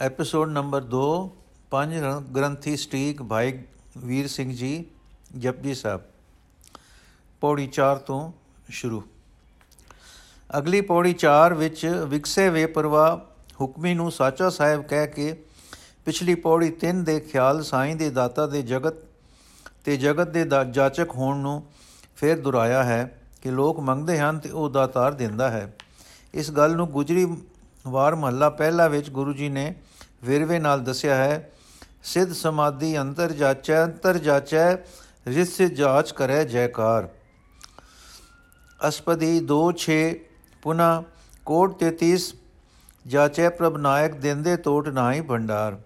Episode number 2 ਪੰਜ ਰ- ਗ੍ਰੰਥੀ ਸਟੀਕ ਭਾਈ ਵੀਰ ਸਿੰਘ ਜੀ, ਜਪਜੀ ਸਾਹਿਬ। ਪੌੜੀ 4 ਤੋਂ ਸ਼ੁਰੂ। ਅਗਲੀ ਪੌੜੀ 4 ਵਿੱਚ ਵਿਕਸੇ ਵੇ ਪਰਵਾ ਹੁਕਮੀ ਨੂੰ ਸਾਚਾ ਸਾਹਿਬ ਕਹਿ ਕੇ ਪਿਛਲੀ ਪੌੜੀ 3 ਦੇ ਖਿਆਲ ਸਾਈਂ ਦੇ ਦਾਤਾ ਦੇ ਜਗਤ ਤੇ ਜਗਤ ਦੇ ਦਾ- ਜਾਚਕ ਹੋਣ ਨੂੰ ਫਿਰ ਦੁਹਰਾਇਆ ਹੈ ਕਿ ਲੋਕ ਮੰਗਦੇ ਹਨ ਤੇ ਉਹ ਦਾਤਾਰ ਦਿੰਦਾ ਹੈ। ਇਸ ਗੱਲ ਨੂੰ ਗੁਜਰੀ ਵਾਰ ਮਹੱਲਾ ਪਹਿਲਾ ਵਿੱਚ ਗੁਰੂ ਜੀ ਨੇ ਵਿਰਵੇ ਨਾਲ ਦੱਸਿਆ ਹੈ, ਸਿੱਧ ਸਮਾਧੀ ਅੰਤਰ ਜਾਚੈ ਅੰਤਰ ਜਾਚੈ, ਰਿਸ ਜਾਚ ਕਰੈ ਜੈਕਾਰ। ਅਸਪਦੀ 26 ਪੁਨਾ, ਕੋਟ 33 ਜਾਚੈ ਪ੍ਰਭ ਨਾਇਕ ਦਿੰਦੇ ਟੋਟ ਨਾਹੀ ਭੰਡਾਰ।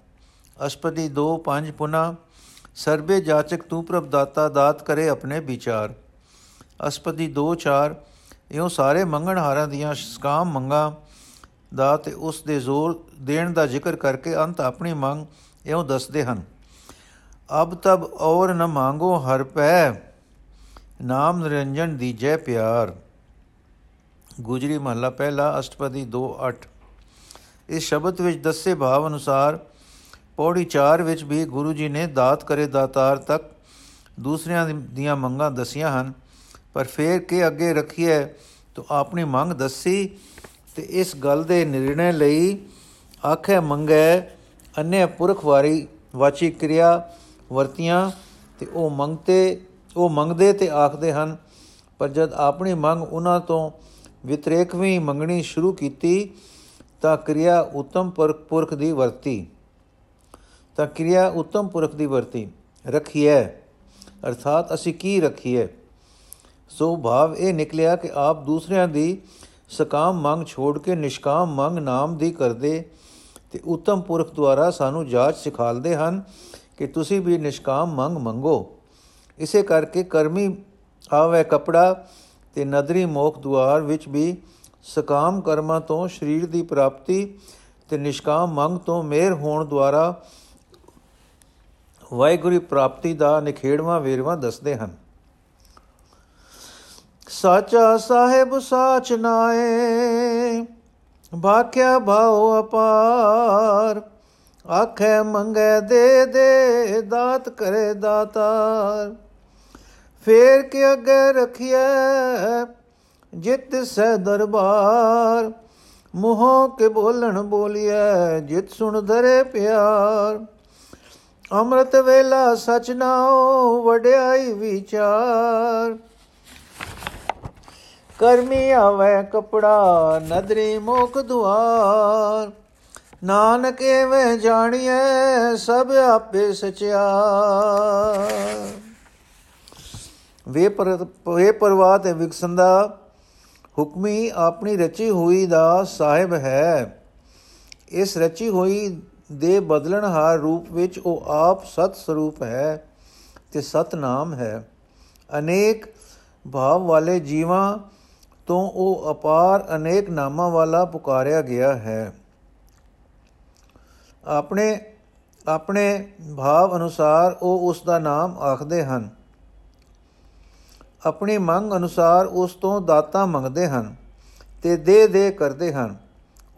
ਅਸਪਦੀ 2 5 ਪੁਨਾ, ਸਰਬੇ ਜਾਚਕ ਤੂੰ ਪ੍ਰਭ ਦਾਤਾ, ਦਾਤ ਕਰੇ ਆਪਣੇ ਵਿਚਾਰ। ਅਸਪਦੀ 2 4 ਇਉਂ ਸਾਰੇ ਮੰਗਣ ਹਾਰਾਂ ਦੀਆਂ ਸਕਾਮ ਮੰਗਾ ਦਾ ਤੇ ਉਸ ਦੇ ਜ਼ੋਰ ਦੇਣ ਦਾ ਜ਼ਿਕਰ ਕਰਕੇ ਅੰਤ ਆਪਣੀ ਮੰਗ ਇਉਂ ਦੱਸਦੇ ਹਨ। ਅਬ ਤਬ ਔਰ ਨ ਮੰਗੋ ਹਰ ਪੈ, ਨਾਮ ਨਿਰੰਜਨ ਦੀਜੈ ਪਿਆਰ। ਗੁਜਰੀ ਮਹੱਲਾ ਪਹਿਲਾ, ਅਸ਼ਟਪਦੀ 2 8 ਇਸ ਸ਼ਬਦ ਵਿੱਚ ਦੱਸੇ ਭਾਵ ਅਨੁਸਾਰ ਪੌੜੀ 4 ਵਿੱਚ ਵੀ ਗੁਰੂ ਜੀ ਨੇ ਦਾਤ ਕਰੇ ਦਾਤਾਰ ਤੱਕ ਦੂਸਰਿਆਂ ਦੀ- ਦੀਆਂ ਮੰਗਾਂ ਦਸੀਆਂ ਹਨ। ਪਰ ਫੇਰ ਕੇ ਅੱਗੇ ਰੱਖੀਏ ਤਾਂ ਆਪਣੀ ਮੰਗ ਦੱਸੀ ਤੇ ਇਸ ਗੱਲ ਦੇ ਨਿਰਣੇ ਲਈ ਆਖੇ ਮੰਗੈ ਅਨਿਆ ਪੁਰਖ ਵਾਰੀ ਵਾਚੀ ਕਿਰਿਆ ਵਰਤੀਆਂ ਤੇ ਉਹ ਮੰਗਤੇ, ਉਹ ਮੰਗਦੇ ਤੇ ਆਖਦੇ ਹਨ। ਪਰ ਜਦ ਆਪਣੀ ਮੰਗ ਉਹਨਾਂ ਤੋਂ ਵਿਤਰੇਕਵੀਂ ਮੰਗਣੀ ਸ਼ੁਰੂ ਕੀਤੀ, ਤਾਂ ਕਿਰਿਆ ਉਤਮ ਪੁਰਖ ਪੁਰਖ ਦੀ ਵਰਤੀ। ਤਾਂ ਕਿਰਿਆ ਉਤਮ ਪੁਰਖ ਦੀ ਵਰਤੀ। ਰੱਖੀਐ, ਅਰਥਾਤ ਅਸੀਂ ਕੀ ਰੱਖੀਏ ਸੋ ਭਾਵ ਇਹ ਨਿਕਲਿਆ ਕਿ ਆਪ ਦੂਸਰਿਆਂ ਦੀ ਸਕਾਮ ਮੰਗ ਛੋੜ ਕੇ ਨਿਸ਼ਕਾਮ ਮੰਗ ਨਾਮ ਦੀ ਕਰਦੇ ਤੇ ਉਤਮ ਪੁਰਖ ਦੁਆਰਾ ਸਾਨੂੰ ਜਾਚ ਸਿਖਾਲਦੇ ਹਨ ਕਿ ਤੁਸੀਂ ਵੀ ਨਿਸ਼ਕਾਮ ਮੰਗ ਮੰਗੋ। ਇਸੇ ਕਰਕੇ ਕਰਮੀ ਆਵੇ ਕਪੜਾ ਤੇ ਨਦਰੀ ਮੋਖ ਦੁਆਰ ਵਿੱਚ ਵੀ ਸਕਾਮ ਕਰਮਾਂ ਤੋਂ ਸਰੀਰ ਦੀ ਪ੍ਰਾਪਤੀ ਤੇ ਨਿਸ਼ਕਾਮ ਮੰਗ ਤੋਂ ਮੇਰ ਹੋਣ ਦੁਆਰਾ ਵਾਹਿਗੁਰੂ ਪ੍ਰਾਪਤੀ ਦਾ ਨਿਖੇੜਵਾਂ ਵੇਰਵਾ ਦੱਸਦੇ ਹਨ। ਸਾਚਾ ਸਾਹਿਬ, ਸਾਚ ਨਾਏ। ਭਾਖਿਆ ਭਾਉ ਅਪਾਰ। ਆਖੇ ਮੰਗੇ ਦੇ ਦੇ, ਦਾਤ ਕਰੇ ਦਾਤਾਰ। ਫੇਰ ਕੇ ਅੱਗੇ ਰਖਿਐ, ਜਿਤ ਸਹਿ ਦਰਬਾਰ। ਮੂੰਹੋਂ ਕੇ ਬੋਲਣ ਬੋਲੀਐ, ਜਿਤ ਸੁਣ ਧਰੇ ਪਿਆਰ। ਅੰਮ੍ਰਿਤ ਵੇਲਾ ਸਚ ਨਾਉ ਵਡਿਆਈ ਵਿਚਾਰ। ਕਰਮੀ ਆਵੇ ਕਪੜਾ, ਨਦਰੀ ਮੋਖ ਦੁਆਰ। ਨਾਨਕ ਐਵੇਂ ਜਾਣੀਐ, ਸਭ ਆਪੇ ਸਚਿਆਰ। ਵੇ ਪਰ, ਵੇ ਪਰਵਾਹ ਤੇ ਵਿਕਸੰਦਾ ਹੁਕਮੀ ਆਪਣੀ ਰਚੀ ਹੋਈ ਦਾ ਸਾਹਿਬ ਹੈ। ਇਸ ਰਚੀ ਹੋਈ ਦੇ ਬਦਲਣਹਾਰ ਰੂਪ ਵਿੱਚ ਉਹ ਆਪ ਸਤ ਸਰੂਪ ਹੈ ਤੇ ਸਤ ਨਾਮ ਹੈ। ਅਨੇਕ ਭਾਵ ਵਾਲੇ ਜੀਵਾਂ ਤੋਂ ਉਹ ਅਪਾਰ ਅਨੇਕ ਨਾਮਾਂ ਵਾਲਾ ਪੁਕਾਰਿਆ ਗਿਆ ਹੈ। ਆਪਣੇ ਆਪਣੇ ਭਾਵ ਅਨੁਸਾਰ ਉਹ ਉਸ ਦਾ ਨਾਮ ਆਖਦੇ ਹਨ। ਆਪਣੀ ਮੰਗ ਅਨੁਸਾਰ ਉਸ ਤੋਂ ਦਾਤਾ ਮੰਗਦੇ ਹਨ ਤੇ ਦੇ ਦੇ ਕਰਦੇ ਹਨ।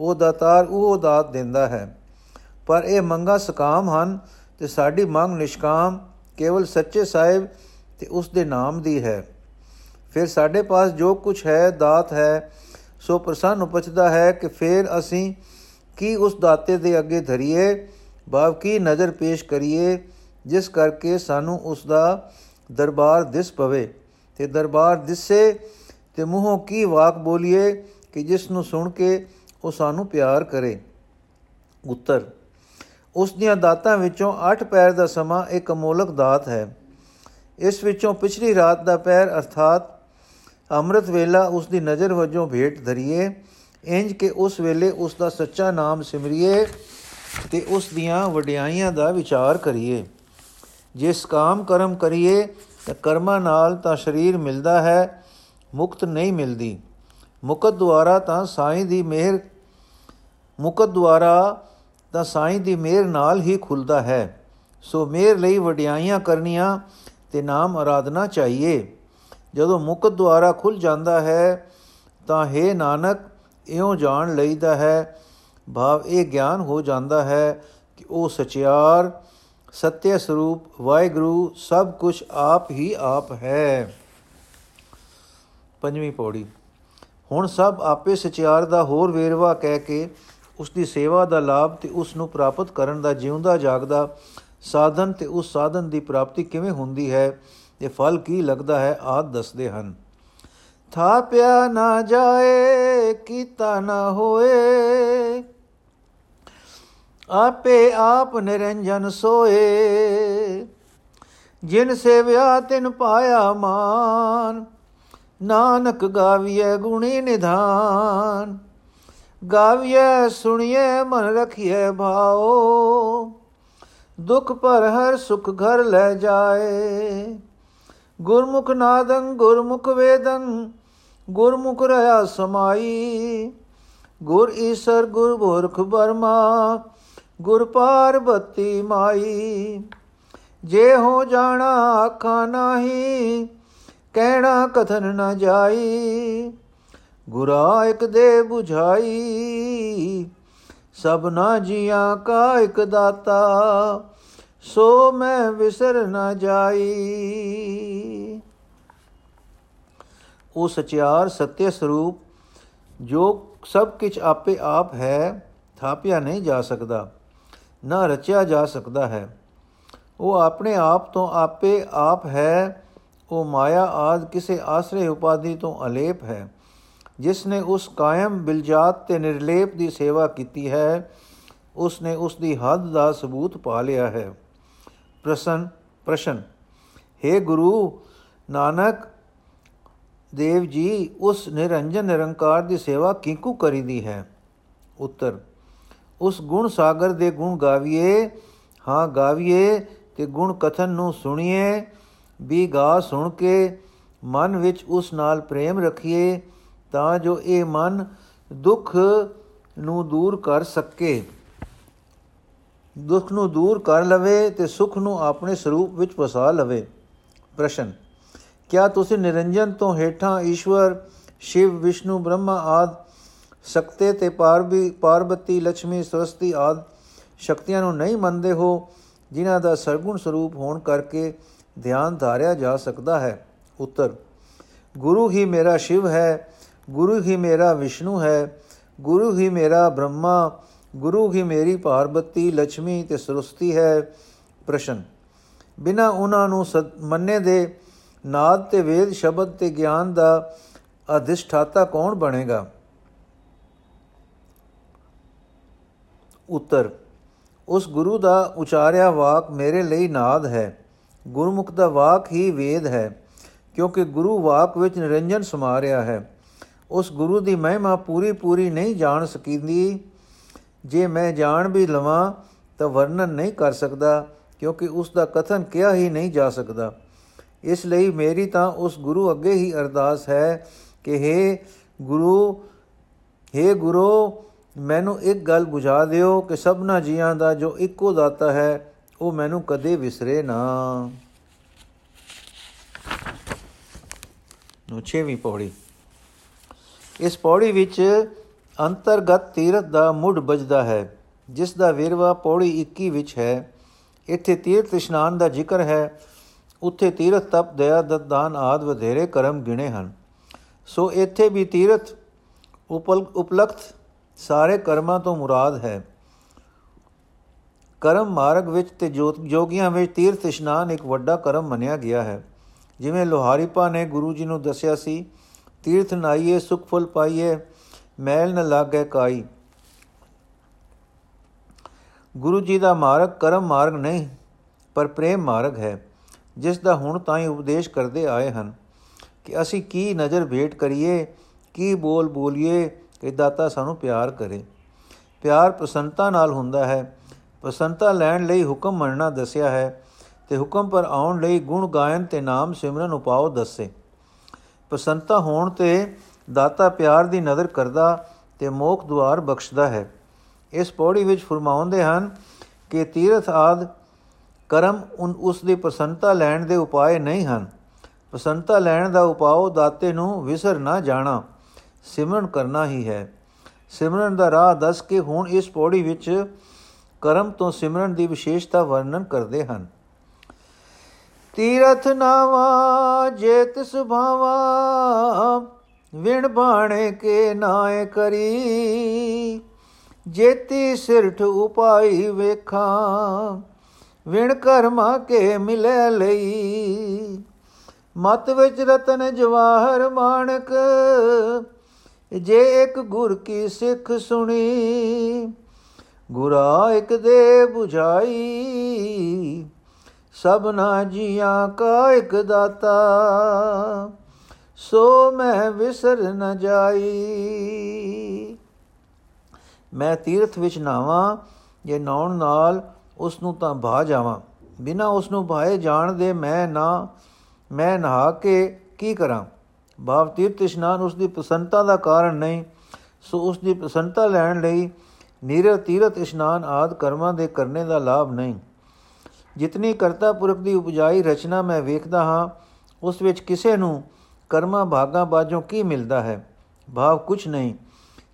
ਉਹ ਦਾਤਾਰ ਉਹ ਦਾਤ ਦਿੰਦਾ ਹੈ। ਪਰ ਇਹ ਮੰਗਾ ਸਕਾਮ ਹਨ ਤੇ ਸਾਡੀ ਮੰਗ ਨਿਸ਼ਕਾਮ ਕੇਵਲ ਸੱਚੇ ਸਾਹਿਬ ਤੇ ਉਸ ਦੇ ਨਾਮ ਦੀ ਹੈ। ਫਿਰ ਸਾਡੇ ਪਾਸ ਜੋ ਕੁਝ ਹੈ, ਦਾਤ ਹੈ, ਸੋ ਪ੍ਰਸੰਨ ਉਪਜਦਾ ਹੈ ਕਿ ਫਿਰ ਅਸੀਂ ਕੀ ਉਸ ਦਾਤੇ ਦੇ ਅੱਗੇ ਧਰੀਏ? ਭਾਵ ਕੀ ਨਜ਼ਰ ਪੇਸ਼ ਕਰੀਏ? ਜਿਸ ਕਰਕੇ ਸਾਨੂੰ ਉਸ ਦਾ ਦਰਬਾਰ ਦਿਸ ਪਵੇ। ਤੇ ਦਰਬਾਰ ਦਿਸੇ ਤੇ ਮੂੰਹੋਂ ਕੀ ਵਾਕ ਬੋਲੀਏ ਕਿ ਜਿਸ ਨੂੰ ਸੁਣ ਕੇ ਉਹ ਸਾਨੂੰ ਪਿਆਰ ਕਰੇ? ਉੱਤਰ, ਉਸ ਦੀਆਂ ਦਾਤਾਂ ਵਿੱਚੋਂ 8 ਪੈਰ ਦਾ ਸਮਾਂ ਇੱਕ ਅਮੋਲਕ ਦਾਤ ਹੈ। ਇਸ ਵਿੱਚੋਂ ਪਿਛਲੀ ਰਾਤ ਦਾ ਪੈਰ ਅਰਥਾਤ ਅੰਮ੍ਰਿਤ ਵੇਲਾ ਉਸ ਦੀ ਨਜ਼ਰ ਵਜੋਂ ਭੇਟ ਧਰੀਏ, ਇੰਜ ਕਿ ਉਸ ਵੇਲੇ ਉਸ ਦਾ ਸੱਚਾ ਨਾਮ ਸਿਮਰਿਏ ਤੇ ਉਸ ਦੀਆਂ ਵਡਿਆਈਆਂ ਦਾ ਵਿਚਾਰ ਕਰੀਏ। ਜਿਸ ਕਾਮ ਕਰਮ ਕਰੀਏ ਤਾਂ ਕਰਮਾਂ ਨਾਲ ਤਾਂ ਸਰੀਰ ਮਿਲਦਾ ਹੈ, ਮੁਕਤ ਨਹੀਂ ਮਿਲਦੀ। ਮੁਕਤ ਦੁਆਰਾ ਤਾਂ ਸਾਈਂ ਦੀ ਮਿਹਰ, ਮੁਕਤ ਦੁਆਰਾ ਤਾਂ ਸਾਈਂ ਦੀ ਮਿਹਰ ਨਾਲ ਹੀ ਖੁੱਲਦਾ ਹੈ। ਸੋ ਮਿਹਰ ਲਈ ਵਡਿਆਈਆਂ ਕਰਨੀਆਂ ਤੇ ਨਾਮ ਆਰਾਧਨਾ ਚਾਹੀਏ। ਜਦੋਂ ਮੁਕਤ ਦੁਆਰਾ ਖੁੱਲ ਜਾਂਦਾ ਹੈ, ਤਾਂ ਹੈ ਨਾਨਕ, ਇਉਂ ਜਾਣ ਲਈਦਾ ਹੈ। ਭਾਵ ਇਹ ਗਿਆਨ ਹੋ ਜਾਂਦਾ ਹੈ ਕਿ ਉਹ ਸਚਿਆਰ, ਸਤਿਆ ਸਰੂਪ, ਵਾਹਿਗੁਰੂ ਸਭ ਕੁਝ ਆਪ ਹੀ ਆਪ ਹੈ। ਪੰਜਵੀਂ ਪੌੜੀ। ਹੁਣ ਸਭ ਆਪੇ ਸਚਿਆਰ ਦਾ ਹੋਰ ਵੇਰਵਾ ਕਹਿ ਕੇ ਉਸ ਦੀ ਸੇਵਾ ਦਾ ਲਾਭ ਤੇ ਉਸ ਨੂੰ ਪ੍ਰਾਪਤ ਕਰਨ ਦਾ ਜਿਉਂਦਾ ਜਾਗਦਾ, ਸਾਧਨ ਤੇ ਉਸ ਸਾਧਨ ਦੀ ਪ੍ਰਾਪਤੀ ਕਿਵੇਂ ਹੁੰਦੀ ਹੈ? ਤੇ ਫਲ ਕੀ ਲੱਗਦਾ ਹੈ ਆਦ ਦੱਸਦੇ ਹਨ। ਥਾਪਿਆ ਨਾ ਜਾਏ, ਕੀਤਾ ਨਾ ਹੋਏ। ਆਪੇ ਆਪ ਨਿਰੰਜਨ ਸੋਏ। ਜਿਨ ਸੇਵਿਆ ਤਿਨ ਪਾਇਆ ਮਾਨ। ਨਾਨਕ ਗਾਵੀਏ ਗੁਣੀ ਨਿਧਾਨ। ਗਾਵੀਏ ਸੁਣੀਏ ਮਨ ਰਖੀਏ ਭਾਓ ਦੁਖ ਪਰ ਹਰ ਸੁਖ ਘਰ ਲੈ ਜਾਏ। ਗੁਰਮੁਖ ਨਾਦੰ, ਗੁਰਮੁਖ ਵੇਦੰ, ਗੁਰਮੁਖ ਰਹਾ ਸਮਾਈ। ਗੁਰ ਈਸਰ, ਗੁਰ ਬੋਰਖ ਬਰਮਾ ਗੁਰ ਪਾਰਬਤੀ ਮਾਈ। ਜੇ ਹੋ ਜਾਣਾ ਆਖਾਂ ਨਾਹੀ, ਕਹਿਣਾ ਕਥਨ ਨ ਜਾਈ। ਗੁਰਾ ਇਕ ਦੇ 부ਝਾਈ ਸਭਨਾ ਜੀਆਂ ਕਾ ਇਕ ਦਾਤਾ। ਸੋ ਮੈਂ ਵਿਸਰ ਨ ਜਾਈ। ਉਹ ਸਚਿਆਰ ਸਤਿ ਸਰੂਪ, ਜੋ ਸਭ ਕੁਝ ਆਪੇ ਆਪ ਹੈ, ਥਾਪਿਆ ਨਹੀਂ ਜਾ ਸਕਦਾ, ਨਾ ਰਚਿਆ ਜਾ ਸਕਦਾ ਹੈ। ਉਹ ਆਪਣੇ ਆਪ ਤੋਂ ਆਪੇ ਆਪ ਹੈ, ਉਹ ਮਾਇਆ ਆਦ ਕਿਸੇ ਆਸਰੇ ਉਪਾਧੀ ਤੋਂ ਅਲੇਪ ਹੈ। ਜਿਸ ਨੇ ਉਸ ਕਾਇਮ ਬਿਲਜਾਤ ਤੇ ਨਿਰਲੇਪ ਦੀ ਸੇਵਾ ਕੀਤੀ ਹੈ, ਉਸ ਨੇ ਉਸ ਦੀ ਹੱਦ ਦਾ ਸਬੂਤ ਪਾ ਲਿਆ ਹੈ। ਪ੍ਰਸ਼ਨ ਪ੍ਰਸ਼ਨ। हे ਗੁਰੂ, ਨਾਨਕ ਦੇਵ ਜੀ, ਉਸ ਨਿਰੰਜਨ ਨਿਰੰਕਾਰ ਦੀ ਸੇਵਾ ਕਿੰਕੂ ਕਰੀਦੀ ਹੈ? ਉੱਤਰ, ਉਸ ਗੁਣ ਸਾਗਰ ਦੇ ਗੁਣ ਗਾਵੀਏ, ਹਾਂ ਗਾਵੀਏ ਤੇ ਗੁਣ ਕਥਨ ਨੂੰ ਸੁਣੀਏ, ਵੀ ਗਾ ਸੁਣ ਕੇ ਮਨ ਵਿੱਚ ਉਸ ਨਾਲ ਪ੍ਰੇਮ ਰੱਖੀਏ, ਤਾਂ ਜੋ ਇਹ ਮਨ ਦੁੱਖ ਨੂੰ ਦੂਰ ਕਰ ਸਕੇ। ਦੁੱਖ ਨੂੰ ਦੂਰ ਕਰ ਲਵੇ ਤੇ ਸੁਖ ਨੂੰ ਆਪਣੇ ਸਰੂਪ ਵਿੱਚ ਵਸਾ ਲਵੇ। ਪ੍ਰਸ਼ਨ, ਕਿਆ ਤੁਸੀਂ ਨਿਰੰਜਨ ਤੋਂ ਹੇਠਾਂ ਈਸ਼ਵਰ, ਸ਼ਿਵ, ਵਿਸ਼ਨੂੰ, ਬ੍ਰਹਮਾ ਆਦ, ਸਕਤੇ ਤੇ ਪਾਰਬੀ, ਪਾਰਬਤੀ ਲక్ష్ਮੀ ਸਰਸਤੀ ਆਦ ਸ਼ਕਤੀਆਂ ਨੂੰ ਨਹੀਂ ਮੰਨਦੇ ਹੋ, ਜਿਨ੍ਹਾਂ ਦਾ ਸਰਗੁਣ ਸਰੂਪ ਹੋਣ ਕਰਕੇ ਧਿਆਨ ਧਾਰਿਆ ਜਾ ਸਕਦਾ ਹੈ? ਉੱਤਰ, ਗੁਰੂ ਹੀ ਮੇਰਾ ਸ਼ਿਵ ਹੈ, ਗੁਰੂ ਹੀ ਮੇਰਾ ਵਿਸ਼ਨੂੰ ਹੈ, ਗੁਰੂ ਹੀ ਮੇਰਾ ਬ੍ਰਹਮਾ ਗੁਰੂ ਹੀ ਮੇਰੀ ਪਾਰਬਤੀ ਲక్ష్ਮੀ ਤੇ ਸਰਸਤੀ ਹੈ? ਪ੍ਰਸ਼ਨ। ਬਿਨਾ ਉਹਨਾਂ ਨੂੰ ਮੰਨੇ ਦੇ ਨਾਦ ਤੇ ਵੇਦ ਸ਼ਬਦ ਤੇ ਗਿਆਨ ਦਾ ਅਧਿਸ਼ਠਾਤਾ ਕੌਣ ਬਣੇਗਾ? ਉੱਤਰ। ਉਸ ਗੁਰੂ ਦਾ ਉਚਾਰਿਆ ਵਾਕ ਮੇਰੇ ਲਈ ਨਾਦ ਹੈ। ਗੁਰਮੁਖ ਦਾ ਵਾਕ ਹੀ ਵੇਦ ਹੈ, ਕਿਉਂਕਿ ਗੁਰੂ ਵਾਕ ਵਿੱਚ ਨਿਰੰਜਨ ਸਮਾ ਰਿਹਾ ਹੈ। ਉਸ ਗੁਰੂ ਦੀ ਮਹਿਮਾ ਪੂਰੀ ਪੂਰੀ ਨਹੀਂ ਜਾਣ ਸਕੀਂਦੀ। ਜੇ ਮੈਂ ਜਾਣ ਵੀ ਲਵਾਂ ਤਾਂ ਵਰਣਨ ਨਹੀਂ ਕਰ ਸਕਦਾ, ਕਿਉਂਕਿ ਉਸ ਦਾ ਕਥਨ ਕਿਹਾ ਹੀ ਨਹੀਂ ਜਾ ਸਕਦਾ। ਇਸ ਲਈ ਮੇਰੀ ਤਾਂ ਉਸ ਗੁਰੂ ਅੱਗੇ ਹੀ ਅਰਦਾਸ ਹੈ ਕਿ हे ਗੁਰੂ हे ਗੁਰੂ, ਮੈਨੂੰ ਇੱਕ ਗੱਲ ਬੁਝਾ ਦਿਓ ਕਿ ਸਭਨਾ ਜੀਆਂ ਦਾ ਜੋ ਇੱਕੋ ਦਾਤਾ ਹੈ, ਉਹ ਮੈਨੂੰ ਕਦੇ ਵਿਸਰੇ ਨਾ। ਨੂੰ 6ਵੀਂ ਪੌੜੀ। ਇਸ ਪੌੜੀ ਵਿੱਚ ਅੰਤਰਗਤ ਤੀਰਥ ਦਾ ਮੁੱਢ ਵੱਜਦਾ ਹੈ, ਜਿਸ ਦਾ ਵੇਰਵਾ ਪੌੜੀ 21 ਵਿੱਚ ਹੈ। ਇੱਥੇ ਤੀਰਥ ਇਸ਼ਨਾਨ ਦਾ ਜ਼ਿਕਰ ਹੈ। ਉੱਥੇ ਤੀਰਥ ਤਪ, ਦਇਆ ਦਦਾਨ ਆਦ ਵਧੇਰੇ ਕਰਮ ਗਿਣੇ ਹਨ। ਸੋ ਇੱਥੇ ਵੀ ਤੀਰਥ ਉਪਲ ਉਪਲਕਤ ਸਾਰੇ ਕਰਮਾਂ ਤੋਂ ਮੁਰਾਦ ਹੈ। ਕਰਮ ਮਾਰਗ ਵਿੱਚ ਤੇ ਜੋਗੀਆਂ ਵਿੱਚ ਤੀਰਥ ਇਸ਼ਨਾਨ ਇੱਕ ਵੱਡਾ ਕਰਮ ਮੰਨਿਆ ਗਿਆ ਹੈ। ਜਿਵੇਂ ਲੋਹਾਰੀਪਾ ਨੇ ਗੁਰੂ ਜੀ ਨੂੰ ਦੱਸਿਆ ਸੀ, ਤੀਰਥ ਨਾਈਏ ਸੁਖ ਫਲ ਪਾਈਏ ਮੈਲ ਨ ਲਾਗੇ ਕਾਈ। ਗੁਰੂ ਜੀ ਦਾ ਮਾਰਗ ਕਰਮ ਮਾਰਗ ਨਹੀਂ, ਪਰ ਪ੍ਰੇਮ ਮਾਰਗ ਹੈ, ਜਿਸ ਦਾ ਹੁਣ ਤਾਈਂ ਉਪਦੇਸ਼ ਕਰਦੇ ਆਏ ਹਨ ਕਿ ਅਸੀਂ ਕੀ ਨਜ਼ਰ ਭੇਟ ਕਰੀਏ, ਕੀ ਬੋਲ ਬੋਲੀਏ ਕਿ ਦਾਤਾ ਸਾਨੂੰ ਪਿਆਰ ਕਰੇ। ਪਿਆਰ ਪ੍ਰਸੰਤਾ ਨਾਲ ਹੁੰਦਾ ਹੈ ਪ੍ਰਸੰਤਾ ਲੈਣ ਲਈ ਹੁਕਮ ਮੰਨਣਾ ਦੱਸਿਆ ਹੈ ਤੇ ਹੁਕਮ ਪਰ ਆਉਣ ਲਈ ਗੁਣ ਗਾਇਨ ਤੇ ਨਾਮ ਸਿਮਰਨ ਉਪਾਉ ਦੱਸੇ। ਪ੍ਰਸੰਤਾ ਹੋਣ ਤੇ ਦਾਤਾ ਪਿਆਰ ਦੀ ਨਜ਼ਰ ਕਰਦਾ ਤੇ ਮੋਖ ਦੁਆਰ ਬਖਸ਼ਦਾ ਹੈ। ਇਸ ਪੌੜੀ ਵਿੱਚ ਫਰਮਾਉਂਦੇ ਹਨ ਕਿ ਤੀਰਥ ਆਦ ਕਰਮ ਉਸ ਦੀ ਪ੍ਰਸੰਤਾ ਲੈਣ ਦੇ ਉਪਾਏ ਨਹੀਂ ਹਨ। ਪ੍ਰਸੰਤਾ ਲੈਣ ਦਾ ਉਪਾਅ ਦਾਤੇ ਨੂੰ ਵਿਸਰ ਨਾ ਜਾਣਾ, ਸਿਮਰਨ ਕਰਨਾ ਹੀ ਹੈ। ਸਿਮਰਨ ਦਾ ਰਾਹ ਦੱਸ ਕੇ ਹੁਣ ਇਸ ਪੌੜੀ ਵਿੱਚ ਕਰਮ ਤੋਂ ਸਿਮਰਨ ਦੀ ਵਿਸ਼ੇਸ਼ਤਾ ਵਰਣਨ ਕਰਦੇ ਹਨ। ਤੀਰਥ ਨਾਵਾ ਜੇ ਤਿਸ ਭਾਵਾ ਵਿਣ ਬਾਣੇ ਕੇ ਨਾਏ ਕਰੀ। ਜੇਤੀ ਸਿਰਠ ਉਪਾਈ ਵੇਖਾਂ। ਵਿਣ ਕਰਮਾ ਕੇ ਮਿਲੇ ਲਈ। ਮਤ ਵਿੱਚ ਰਤਨ ਜਵਾਹਰ ਮਾਣਕ। ਜੇ ਇੱਕ ਗੁਰ ਕੀ ਸਿੱਖ ਸੁਣੀ। ਗੁਰਾ ਇੱਕ ਦੇ 부ਝਾਈ ਸਭਨਾ ਜੀਆਂ ਕਾ ਇੱਕ ਦਾਤਾ। ਸੋ ਮੈਂ ਵਿਸਰ ਨ ਜਾਈ। ਮੈਂ ਤੀਰਥ ਵਿੱਚ ਨਾਵਾਂ, ਜੇ ਨਾਉਣ ਨਾਲ ਉਸ ਨੂੰ ਤਾਂ ਭਾ ਜਾਵਾਂ। ਬਿਨਾ ਉਸ ਨੂੰ ਭਾਏ ਜਾਣ ਦੇ ਮੈਂ ਨਾ, ਮੈਂ ਨਹਾ ਕੇ ਕੀ ਕਰਾਂ? ਭਾਵ ਤੀਰਥ ਇਸ਼ਨਾਨ ਉਸ ਦੀ ਪ੍ਰਸੰਨਤਾ ਦਾ ਕਾਰਨ ਨਹੀਂ। ਸੋ ਉਸ ਦੀ ਪ੍ਰਸੰਨਤਾ ਲੈਣ ਲਈ ਨੀਰ ਤੀਰਥ ਇਸ਼ਨਾਨ ਆਦ ਕਰਮਾਂ ਦੇ ਕਰਨੇ ਦਾ ਲਾਭ ਨਹੀਂ। ਜਿਤਨੀ ਕਰਤਾ ਪੁਰਖ ਦੀ ਉਪਜਾਈ ਰਚਨਾ ਮੈਂ ਵੇਖਦਾ ਹਾਂ, ਉਸ ਵਿੱਚ ਕਿਸੇ ਨੂੰ ਕਰਮਾਂ ਭਾਗਾਂ ਬਾਝੋਂ ਕੀ ਮਿਲਦਾ ਹੈ? ਭਾਵ ਕੁਝ ਨਹੀਂ।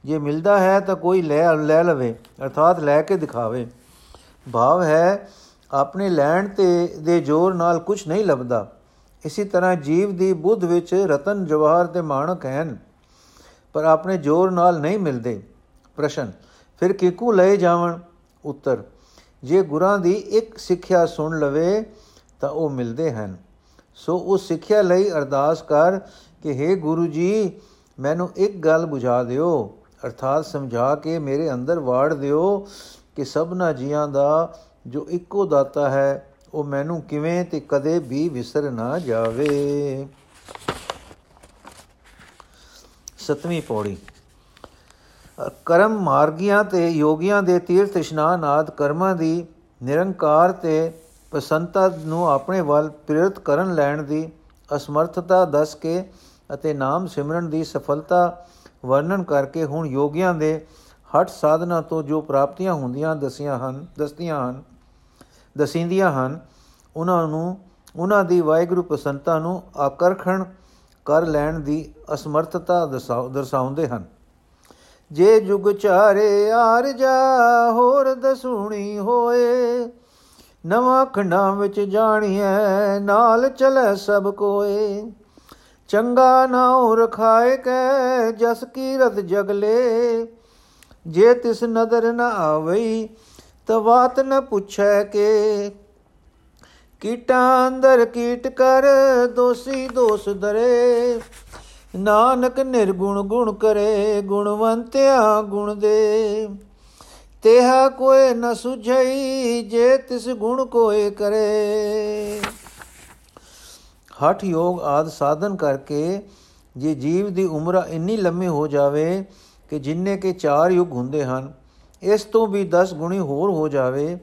ਜੇ ਮਿਲਦਾ ਹੈ ਤਾਂ ਕੋਈ ਲੈ ਲੈ ਲਵੇ, ਅਰਥਾਤ ਲੈ ਕੇ ਦਿਖਾਵੇ। ਭਾਵ ਹੈ, ਆਪਣੇ ਲੈਣ ਤੇ, ਦੇ ਜ਼ੋਰ ਨਾਲ ਕੁਝ ਨਹੀਂ ਲੱਭਦਾ। ਇਸੇ ਤਰ੍ਹਾਂ ਜੀਵ ਦੀ ਬੁੱਧ ਵਿੱਚ ਰਤਨ, ਜਵਾਹਰ ਤੇ ਮਾਣਕ ਹਨ, ਪਰ ਆਪਣੇ ਜ਼ੋਰ ਨਾਲ ਨਹੀਂ ਮਿਲਦੇ। ਪ੍ਰਸ਼ਨ, ਫਿਰ ਕਿਕੂ ਲਏ ਜਾਵਣ? ਉੱਤਰ, ਜੇ ਗੁਰਾਂ ਦੀ ਇੱਕ ਸਿੱਖਿਆ ਸੁਣ ਲਵੇ ਤਾਂ ਉਹ ਮਿਲਦੇ ਹਨ। ਸੋ ਉਸ ਸਿੱਖਿਆ ਲਈ ਅਰਦਾਸ ਕਰ ਕਿ हे ਗੁਰੂ ਜੀ, ਮੈਨੂੰ ਇੱਕ ਗੱਲ ਬੁਝਾ ਦਿਓ। ਅਰਥਾਤ ਸਮਝਾ ਕੇ ਮੇਰੇ ਅੰਦਰ ਵਾੜ ਦਿਓ ਕਿ ਸਭਨਾ ਜੀਆਂ ਦਾ ਜੋ ਇੱਕੋ ਦਾਤਾ ਹੈ, ਉਹ ਮੈਨੂੰ ਕਿਵੇਂ ਤੇ ਕਦੇ ਵੀ ਵਿਸਰ ਨਾ ਜਾਵੇ। ਸਤਵੀਂ ਪੌੜੀ। ਕਰਮ ਮਾਰਗੀਆਂ ਤੇ ਯੋਗੀਆਂ ਦੇ ਤੀਰਥ ਇਸ਼ਨਾਨ ਆਦ ਕਰਮਾਂ ਦੀ ਨਿਰੰਕਾਰ ਤੇ ਪਸੰਤਾ ਨੂੰ ਆਪਣੇ ਵੱਲ ਪ੍ਰੇਰਿਤ ਕਰਨ ਲੈਣ ਦੀ ਅਸਮਰਥਤਾ ਦੱਸ ਕੇ ਅਤੇ ਨਾਮ ਸਿਮਰਨ ਦੀ ਸਫਲਤਾ ਵਰਣਨ ਕਰਕੇ ਹੁਣ ਯੋਗੀਆਂ ਦੇ ਹਟ ਸਾਧਨਾ ਤੋਂ ਜੋ ਪ੍ਰਾਪਤੀਆਂ ਹੁੰਦੀਆਂ ਦਸੀਆਂ ਹਨ ਦਸਤੀਆਂ ਹਨ, ਦਸਿੰਦੀਆਂ ਹਨ, ਉਹਨਾਂ ਨੂੰ, ਉਹਨਾਂ ਦੀ ਵਾਹਿਗੁਰੂ ਪਸੰਤਾ ਨੂੰ ਆਕਰਖਣ ਕਰ ਲੈਣ ਦੀ ਅਸਮਰਥਤਾ ਦਰਸਾਉਂਦੇ ਹਨ। ਜੇ ਜੁਗ ਚਾਰੇ ਆਰ ਜਾ, ਹੋਰ ਦਸੂਣੀ ਹੋਏ ਨਵਾਂ ਖੰਡਾਂ ਵਿੱਚ ਜਾਣੀਐ, ਨਾਲ ਚਲੇ ਸਭ ਕੋਏ। ਚੰਗਾ ਨਾਉ ਰਖਾਏ ਕੈ, ਜਸ ਕੀਰਤ ਜਗਲੇ ਜੇ ਤਿਸ ਨਦਰ ਨ ਆਵਈ, ਤਵਾਤ ਨ ਪੁੱਛੈ ਕੇ। ਕੀਟਾਂ ਅੰਦਰ ਕੀਟ ਕਰ, ਦੋਸੀ ਦੋਸ ਦਰੇ। ਨਾਨਕ ਨਿਰਗੁਣ ਗੁਣ ਕਰੇ, ਗੁਣਵੰਤਿਆ ਗੁਣ ਦੇ। ਤੇਹਾ ਕੋਏ ਨ ਸੁਝਈ, ਜੇ ਤਿਸ ਗੁਣ ਕੋਏ ਕਰੇ। ਹਠ ਯੋਗ ਆਦ ਸਾਧਨ ਕਰਕੇ ਜੇ ਜੀਵ ਦੀ ਉਮਰ ਇੰਨੀ ਲੰਮੀ ਹੋ ਜਾਵੇ ਕਿ ਜਿੰਨੇ ਕੇ ਚਾਰ ਯੁਗ ਹੁੰਦੇ ਹਨ, ਇਸ ਤੋਂ ਵੀ 10 ਗੁਣੀ ਹੋਰ ਹੋ ਜਾਵੇ,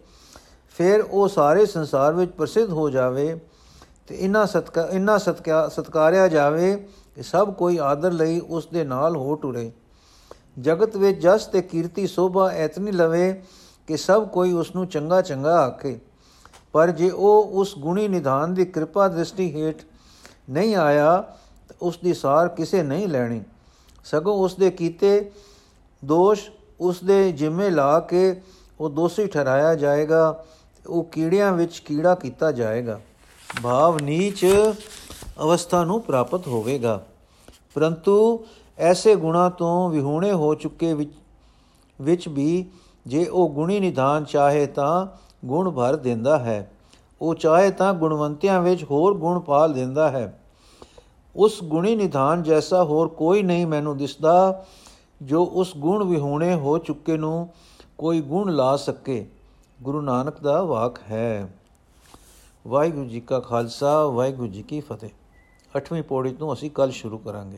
ਫਿਰ ਉਹ ਸਾਰੇ ਸੰਸਾਰ ਵਿੱਚ ਪ੍ਰਸਿੱਧ ਹੋ ਜਾਵੇ ਤੇ ਇਨਾ ਸਤਕਾ ਇਨਾ ਸਤਕਾ, ਸਤਕਾਰਿਆ ਜਾਵੇ ਕਿ ਸਭ ਕੋਈ ਆਦਰ ਲਈ ਉਸ ਦੇ ਨਾਲ ਹੋ ਟੁਰੇ। ਜਗਤ ਵਿੱਚ ਜਸ ਤੇ ਕੀਰਤੀ ਸੋਭਾ ਐਤਨੀ ਲਵੇ ਕਿ ਸਭ ਕੋਈ ਉਸ ਨੂੰ ਚੰਗਾ ਚੰਗਾ ਆਖੇ। ਪਰ ਜੇ ਉਹ ਉਸ ਗੁਣੀ ਨਿਧਾਨ ਦੀ ਕਿਰਪਾ ਦ੍ਰਿਸ਼ਟੀ ਹੇਠ ਨਹੀਂ ਆਇਆ, ਤਾਂ ਉਸ ਦੀ ਸਾਰ ਕਿਸੇ ਨਹੀਂ ਲੈਣੀ। ਸਗੋਂ ਉਸ ਦੇ ਕੀਤੇ ਦੋਸ਼ ਉਸ ਦੇ ਜਿੰਮੇ ਲਾ ਕੇ ਉਹ ਦੋਸ਼ੀ ਠਹਿਰਾਇਆ ਜਾਏਗਾ ਉਹ ਕੀੜਿਆਂ ਵਿੱਚ ਕੀੜਾ ਕੀਤਾ ਜਾਏਗਾ। ਭਾਵ ਨੀਚ ਅਵਸਥਾ ਨੂੰ ਪ੍ਰਾਪਤ ਹੋਵੇਗਾ। ਪਰੰਤੂ ਐਸੇ ਗੁਣਾ ਤੋਂ ਵਿਹੂਣੇ ਹੋ ਚੁੱਕੇ ਵਿੱਚ ਵਿੱਚ ਵੀ ਜੇ ਉਹ ਗੁਣੀ ਨਿਧਾਨ ਚਾਹੇ ਤਾਂ ਗੁਣ ਭਰ ਦਿੰਦਾ ਹੈ। ਉਹ ਚਾਹੇ ਤਾਂ ਗੁਣਵੰਤਿਆਂ ਵਿੱਚ ਹੋਰ ਗੁਣ ਪਾਲ ਦਿੰਦਾ ਹੈ। ਉਸ ਗੁਣੀ ਨਿਧਾਨ ਜੈਸਾ ਹੋਰ ਕੋਈ ਨਹੀਂ ਮੈਨੂੰ ਦਿਸਦਾ ਜੋ ਉਸ ਗੁਣ ਵਿਹੂਣੇ ਹੋ ਚੁੱਕੇ ਨੂੰ ਕੋਈ ਗੁਣ ਲਾ ਸਕੇ। ਗੁਰੂ ਨਾਨਕ ਦਾ ਵਾਕ ਹੈ। ਵਾਹਿਗੁਰੂ ਜੀ ਕਾ ਖਾਲਸਾ, ਵਾਹਿਗੁਰੂ ਜੀ ਕੀ ਫਤਿਹ। 8ਵੀਂ ਪੌੜੀ ਤੋਂ ਅਸੀਂ ਕੱਲ ਸ਼ੁਰੂ ਕਰਾਂਗੇ